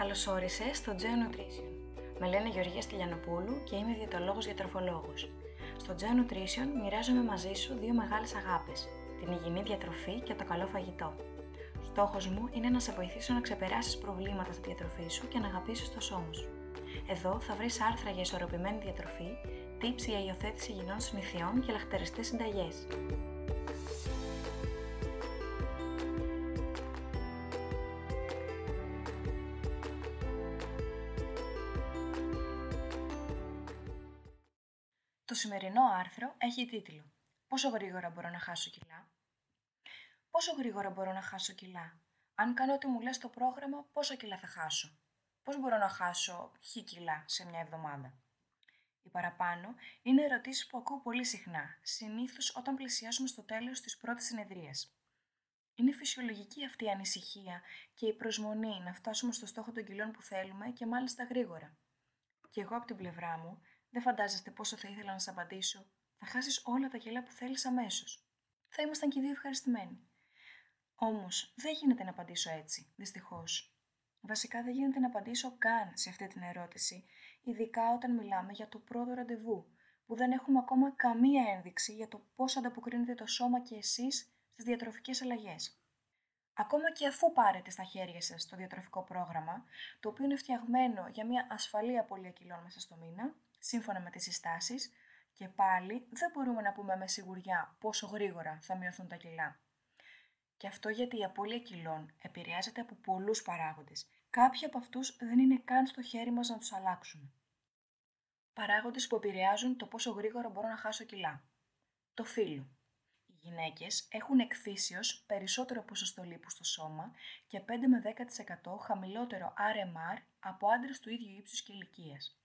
Καλώ όρισε στο Geo Nutrition. Με λένε Γεωργία Στυλιανοπούλου και είμαι διαιτολόγος διατροφολόγος. Στο Geo Nutrition μοιράζομαι μαζί σου δύο μεγάλες αγάπες, την υγιεινή διατροφή και το καλό φαγητό. Στόχος μου είναι να σε βοηθήσω να ξεπεράσεις προβλήματα στη διατροφή σου και να αγαπήσεις το σώμα σου. Εδώ θα βρεις άρθρα για ισορροπημένη διατροφή, tips για υιοθέτηση υγιεινών συνηθιών και λαχτεριστές συνταγές. Το σημερινό άρθρο έχει τίτλο «Πόσο γρήγορα μπορώ να χάσω κιλά» Πόσο γρήγορα μπορώ να χάσω κιλά; Αν κάνω ό,τι μου λες στο πρόγραμμα, πόσο κιλά θα χάσω; Πώς μπορώ να χάσω χ κιλά σε μια εβδομάδα; Οι παραπάνω είναι ερωτήσεις που ακούω πολύ συχνά, συνήθως όταν πλησιάζουμε στο τέλος της πρώτης συνεδρίας. Είναι φυσιολογική αυτή η ανησυχία και η προσμονή να φτάσουμε στο στόχο των κιλών που θέλουμε και μάλιστα γρήγορα. Και εγώ από την πλευρά μου δεν φαντάζεστε πόσο θα ήθελα να σα απαντήσω. Θα χάσεις όλα τα κιλά που θέλεις αμέσως. Θα ήμασταν και οι δύο ευχαριστημένοι. Όμως, δεν γίνεται να απαντήσω έτσι, δυστυχώς. Βασικά δεν γίνεται να απαντήσω καν σε αυτή την ερώτηση, ειδικά όταν μιλάμε για το πρώτο ραντεβού, που δεν έχουμε ακόμα καμία ένδειξη για το πώς ανταποκρίνεται το σώμα και εσείς στις διατροφικές αλλαγές. Ακόμα και αφού πάρετε στα χέρια σας το διατροφικό πρόγραμμα, το οποίο είναι φτιαγμένο για μια ασφαλή απώλεια κιλών μέσα στο μήνα, σύμφωνα με τις συστάσεις και πάλι δεν μπορούμε να πούμε με σιγουριά πόσο γρήγορα θα μειωθούν τα κιλά. Και αυτό γιατί η απώλεια κιλών επηρεάζεται από πολλούς παράγοντες. Κάποιοι από αυτούς δεν είναι καν στο χέρι μας να τους αλλάξουμε. Παράγοντες που επηρεάζουν το πόσο γρήγορα μπορώ να χάσω κιλά. Το φύλλο. Οι γυναίκες έχουν εκφύσεως περισσότερο ποσοστό λίπους στο σώμα και 5 με 10% χαμηλότερο RMR από άντρες του ίδιου ύψους και ηλικίας.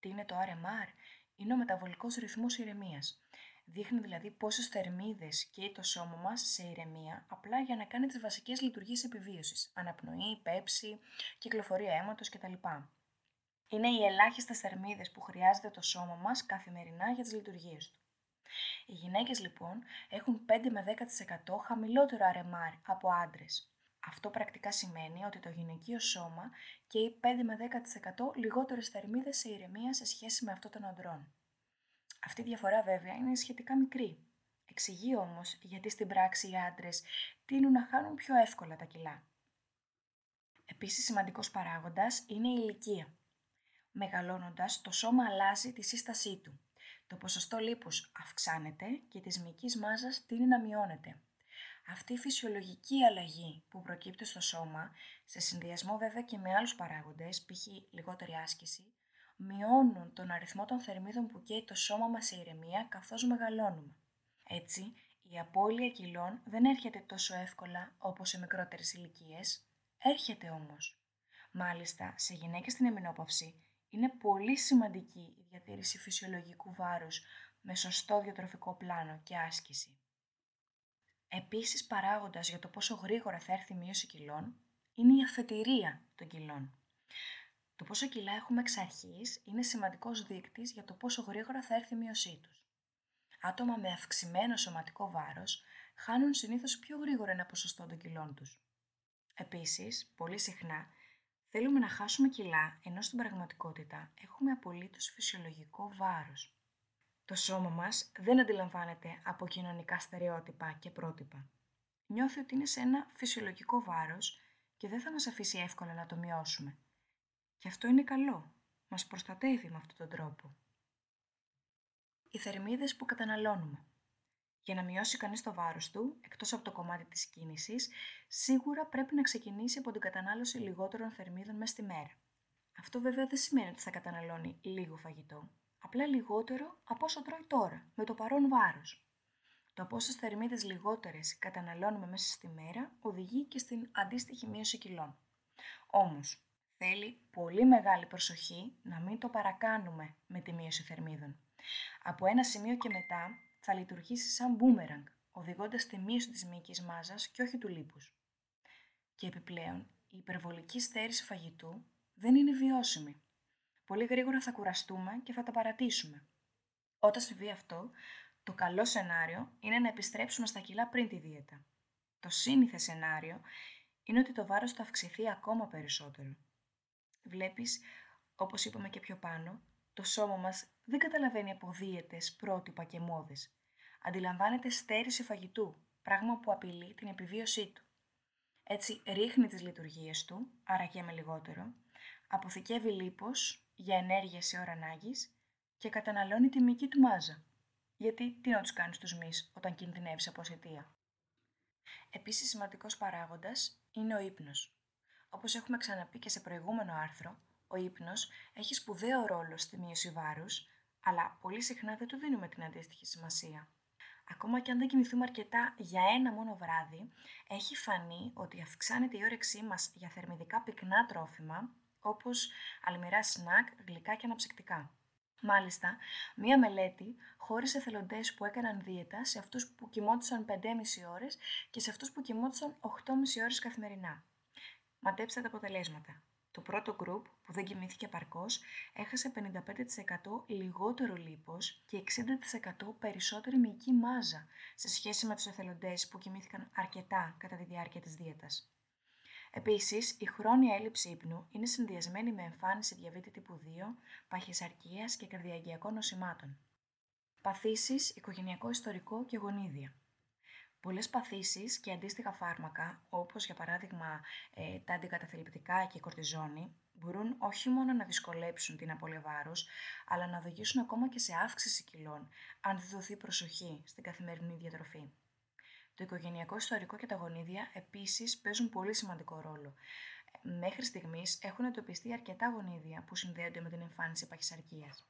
Τι είναι το RMR? Είναι ο μεταβολικός ρυθμός ηρεμίας. Δείχνει δηλαδή πόσες θερμίδες καίει το σώμα μας σε ηρεμία, απλά για να κάνει τις βασικές λειτουργίες επιβίωσης. Αναπνοή, πέψη, κυκλοφορία αίματος κτλ. Είναι οι ελάχιστες θερμίδες που χρειάζεται το σώμα μας καθημερινά για τις λειτουργίες του. Οι γυναίκες λοιπόν έχουν 5 με 10% χαμηλότερο RMR από άντρες. Αυτό πρακτικά σημαίνει ότι το γυναικείο σώμα καίει 5 με 10% λιγότερες θερμίδες σε ηρεμία σε σχέση με αυτό των αντρών. Αυτή η διαφορά βέβαια είναι σχετικά μικρή. Εξηγεί όμως γιατί στην πράξη οι άντρες τείνουν να χάνουν πιο εύκολα τα κιλά. Επίσης, σημαντικός παράγοντας είναι η ηλικία. Μεγαλώνοντας, το σώμα αλλάζει τη σύστασή του. Το ποσοστό λίπους αυξάνεται και της μυϊκής μάζας τείνει να μειώνεται. Αυτή η φυσιολογική αλλαγή που προκύπτει στο σώμα, σε συνδυασμό βέβαια και με άλλους παράγοντες, π.χ. λιγότερη άσκηση, μειώνουν τον αριθμό των θερμίδων που καίει το σώμα μας σε ηρεμία καθώς μεγαλώνουμε. Έτσι, η απώλεια κιλών δεν έρχεται τόσο εύκολα όπως σε μικρότερες ηλικίες, έρχεται όμως. Μάλιστα, σε γυναίκες στην εμεινόπαυση είναι πολύ σημαντική η διατήρηση φυσιολογικού βάρους με σωστό διατροφικό πλάνο και άσκηση. Επίσης παράγοντας για το πόσο γρήγορα θα έρθει η μείωση κιλών είναι η αφετηρία των κιλών. Το πόσο κιλά έχουμε εξ αρχής είναι σημαντικός δείκτης για το πόσο γρήγορα θα έρθει η μείωσή τους. Άτομα με αυξημένο σωματικό βάρος χάνουν συνήθως πιο γρήγορα ένα ποσοστό των κιλών τους. Επίσης, πολύ συχνά, θέλουμε να χάσουμε κιλά, ενώ στην πραγματικότητα έχουμε απολύτως φυσιολογικό βάρος. Το σώμα μας δεν αντιλαμβάνεται από κοινωνικά στερεότυπα και πρότυπα. Νιώθει ότι είναι σε ένα φυσιολογικό βάρος και δεν θα μας αφήσει εύκολα να το μειώσουμε. Και αυτό είναι καλό. Μας προστατεύει με αυτόν τον τρόπο. Οι θερμίδες που καταναλώνουμε. Για να μειώσει κανείς το βάρος του, εκτός από το κομμάτι της κίνησης, σίγουρα πρέπει να ξεκινήσει από την κατανάλωση λιγότερων θερμίδων μέσα στη μέρα. Αυτό βέβαια δεν σημαίνει ότι θα καταναλώνει λίγο φαγητό απλά λιγότερο από όσο τρώει τώρα, με το παρόν βάρος. Το πόσε θερμίδες λιγότερες καταναλώνουμε μέσα στη μέρα οδηγεί και στην αντίστοιχη μείωση κιλών. Όμως, θέλει πολύ μεγάλη προσοχή να μην το παρακάνουμε με τη μείωση θερμίδων. Από ένα σημείο και μετά θα λειτουργήσει σαν μπούμεραγκ, οδηγώντας στη μείωση της μυϊκής μάζας και όχι του λίπους. Και επιπλέον, η υπερβολική στέρηση φαγητού δεν είναι βιώσιμη πολύ γρήγορα θα κουραστούμε και θα τα παρατήσουμε. Όταν συμβεί αυτό, το καλό σενάριο είναι να επιστρέψουμε στα κιλά πριν τη δίαιτα. Το σύνηθε σενάριο είναι ότι το βάρος θα αυξηθεί ακόμα περισσότερο. Βλέπεις, όπως είπαμε και πιο πάνω, το σώμα μας δεν καταλαβαίνει από δίαιτες, πρότυπα και μόδες. Αντιλαμβάνεται στέρηση φαγητού, πράγμα που απειλεί την επιβίωσή του. Έτσι ρίχνει τις λειτουργίες του, άρα και με λιγότερο, αποθηκεύει λίπος για ενέργεια σε ώρα ανάγκης και καταναλώνει τη μυϊκή του μάζα. Γιατί τι να τους κάνεις τους μυς όταν κινδυνεύεις από ασυτεία. Επίσης σημαντικός παράγοντας είναι ο ύπνος. Όπως έχουμε ξαναπεί και σε προηγούμενο άρθρο, ο ύπνος έχει σπουδαίο ρόλο στη μείωση βάρους, αλλά πολύ συχνά δεν του δίνουμε την αντίστοιχη σημασία. Ακόμα και αν δεν κοιμηθούμε αρκετά για ένα μόνο βράδυ, έχει φανεί ότι αυξάνεται η όρεξή μας για θερμιδικά πυκνά τρόφιμα, όπως αλμυρά σνακ, γλυκά και αναψυκτικά. Μάλιστα, μία μελέτη χώρισε θελοντές που έκαναν δίαιτα σε αυτούς που κοιμόντουσαν 5,5 ώρες και σε αυτούς που κοιμόντουσαν 8,5 ώρες καθημερινά. Μαντέψτε τα αποτελέσματα. Το πρώτο group που δεν κοιμήθηκε παρκώς έχασε 55% λιγότερο λίπος και 60% περισσότερη μυϊκή μάζα σε σχέση με τους εθελοντές που κοιμήθηκαν αρκετά κατά τη διάρκεια της δίαιτας. Επίσης, η χρόνια έλλειψη ύπνου είναι συνδυασμένη με εμφάνιση διαβήτη τύπου 2, παχυσαρκίας και καρδιαγγειακών νοσημάτων. Παθήσεις, οικογενειακό ιστορικό και γονίδια. Πολλές παθήσεις και αντίστοιχα φάρμακα, όπως για παράδειγμα ε, τα αντικαταθλιπτικά και η κορτιζόνη, μπορούν όχι μόνο να δυσκολέψουν την απώλεια βάρους, αλλά να οδηγήσουν ακόμα και σε αύξηση κιλών, αν δεν δοθεί προσοχή στην καθημερινή διατροφή. Το οικογενειακό ιστορικό και τα γονίδια επίσης παίζουν πολύ σημαντικό ρόλο. Μέχρι στιγμής έχουν εντοπιστεί αρκετά γονίδια που συνδέονται με την εμφάνιση παχυσαρκίας.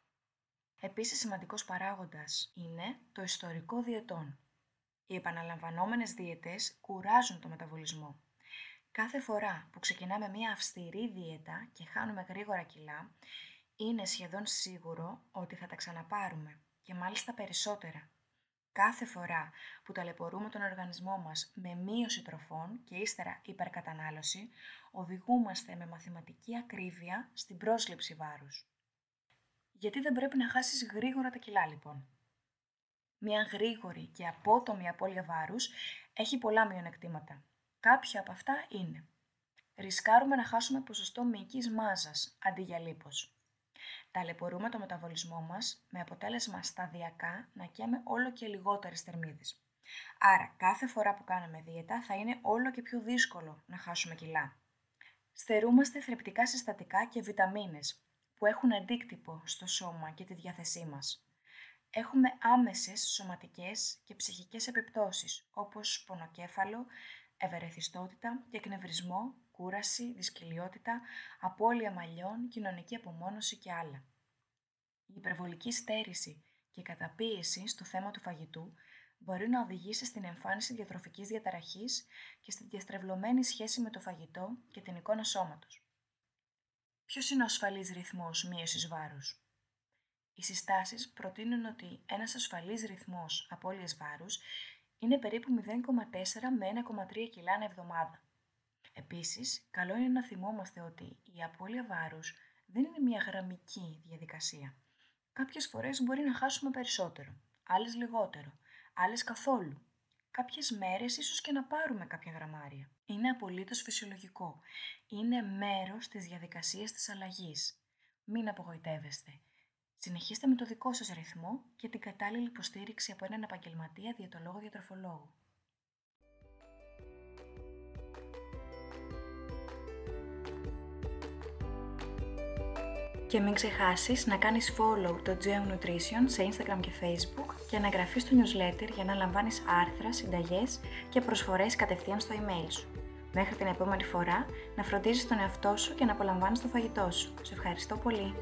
Επίσης σημαντικός παράγοντας είναι το ιστορικό διετών. Οι επαναλαμβανόμενες δίαιτες κουράζουν το μεταβολισμό. Κάθε φορά που ξεκινάμε μια αυστηρή δίαιτα και χάνουμε γρήγορα κιλά, είναι σχεδόν σίγουρο ότι θα τα ξαναπάρουμε και μάλιστα περισσότερα. Κάθε φορά που ταλαιπωρούμε τον οργανισμό μας με μείωση τροφών και ύστερα υπερκατανάλωση, οδηγούμαστε με μαθηματική ακρίβεια στην πρόσληψη βάρους. Γιατί δεν πρέπει να χάσεις γρήγορα τα κιλά λοιπόν; Μια γρήγορη και απότομη απώλεια βάρους έχει πολλά μειονεκτήματα. Κάποια από αυτά είναι Ρισκάρουμε να χάσουμε ποσοστό μυϊκής μάζας αντί για λίπος. Ταλαιπωρούμε το μεταβολισμό μας με αποτέλεσμα σταδιακά να καίμε όλο και λιγότερες θερμίδες. Άρα κάθε φορά που κάνουμε δίαιτα θα είναι όλο και πιο δύσκολο να χάσουμε κιλά. Στερούμαστε θρεπτικά συστατικά και βιταμίνες που έχουν αντίκτυπο στο σώμα και τη διάθεσή μας έχουμε άμεσες σωματικές και ψυχικές επιπτώσεις, όπως πονοκέφαλο, ευερεθιστότητα και εκνευρισμό, κούραση, δυσκυλιότητα, απώλεια μαλλιών, κοινωνική απομόνωση και άλλα. Η υπερβολική στέρηση και καταπίεση στο θέμα του φαγητού μπορεί να οδηγήσει στην εμφάνιση διατροφικής διαταραχής και στην διαστρεβλωμένη σχέση με το φαγητό και την εικόνα σώματος. Ποιος είναι ο ασφαλής ρυθμός μείωσης βάρους; Οι συστάσεις προτείνουν ότι ένας ασφαλής ρυθμός απώλειας βάρους είναι περίπου 0,4 με 1,3 κιλά ανά εβδομάδα. Επίσης, καλό είναι να θυμόμαστε ότι η απώλεια βάρους δεν είναι μια γραμμική διαδικασία. Κάποιες φορές μπορεί να χάσουμε περισσότερο, άλλες λιγότερο, άλλες καθόλου. Κάποιες μέρες ίσως και να πάρουμε κάποια γραμμάρια. Είναι απολύτως φυσιολογικό. Είναι μέρος της διαδικασίας της αλλαγής. Μην απογοητεύεστε. Συνεχίστε με το δικό σας ρυθμό και την κατάλληλη υποστήριξη από έναν επαγγελματία διατολόγο-διατροφολόγο. Και μην ξεχάσεις να κάνεις follow το Geo Nutrition σε Instagram και Facebook και να εγγραφείς στο newsletter για να λαμβάνεις άρθρα, συνταγές και προσφορές κατευθείαν στο email σου. Μέχρι την επόμενη φορά, να φροντίζεις τον εαυτό σου και να απολαμβάνεις το φαγητό σου. Σε ευχαριστώ πολύ!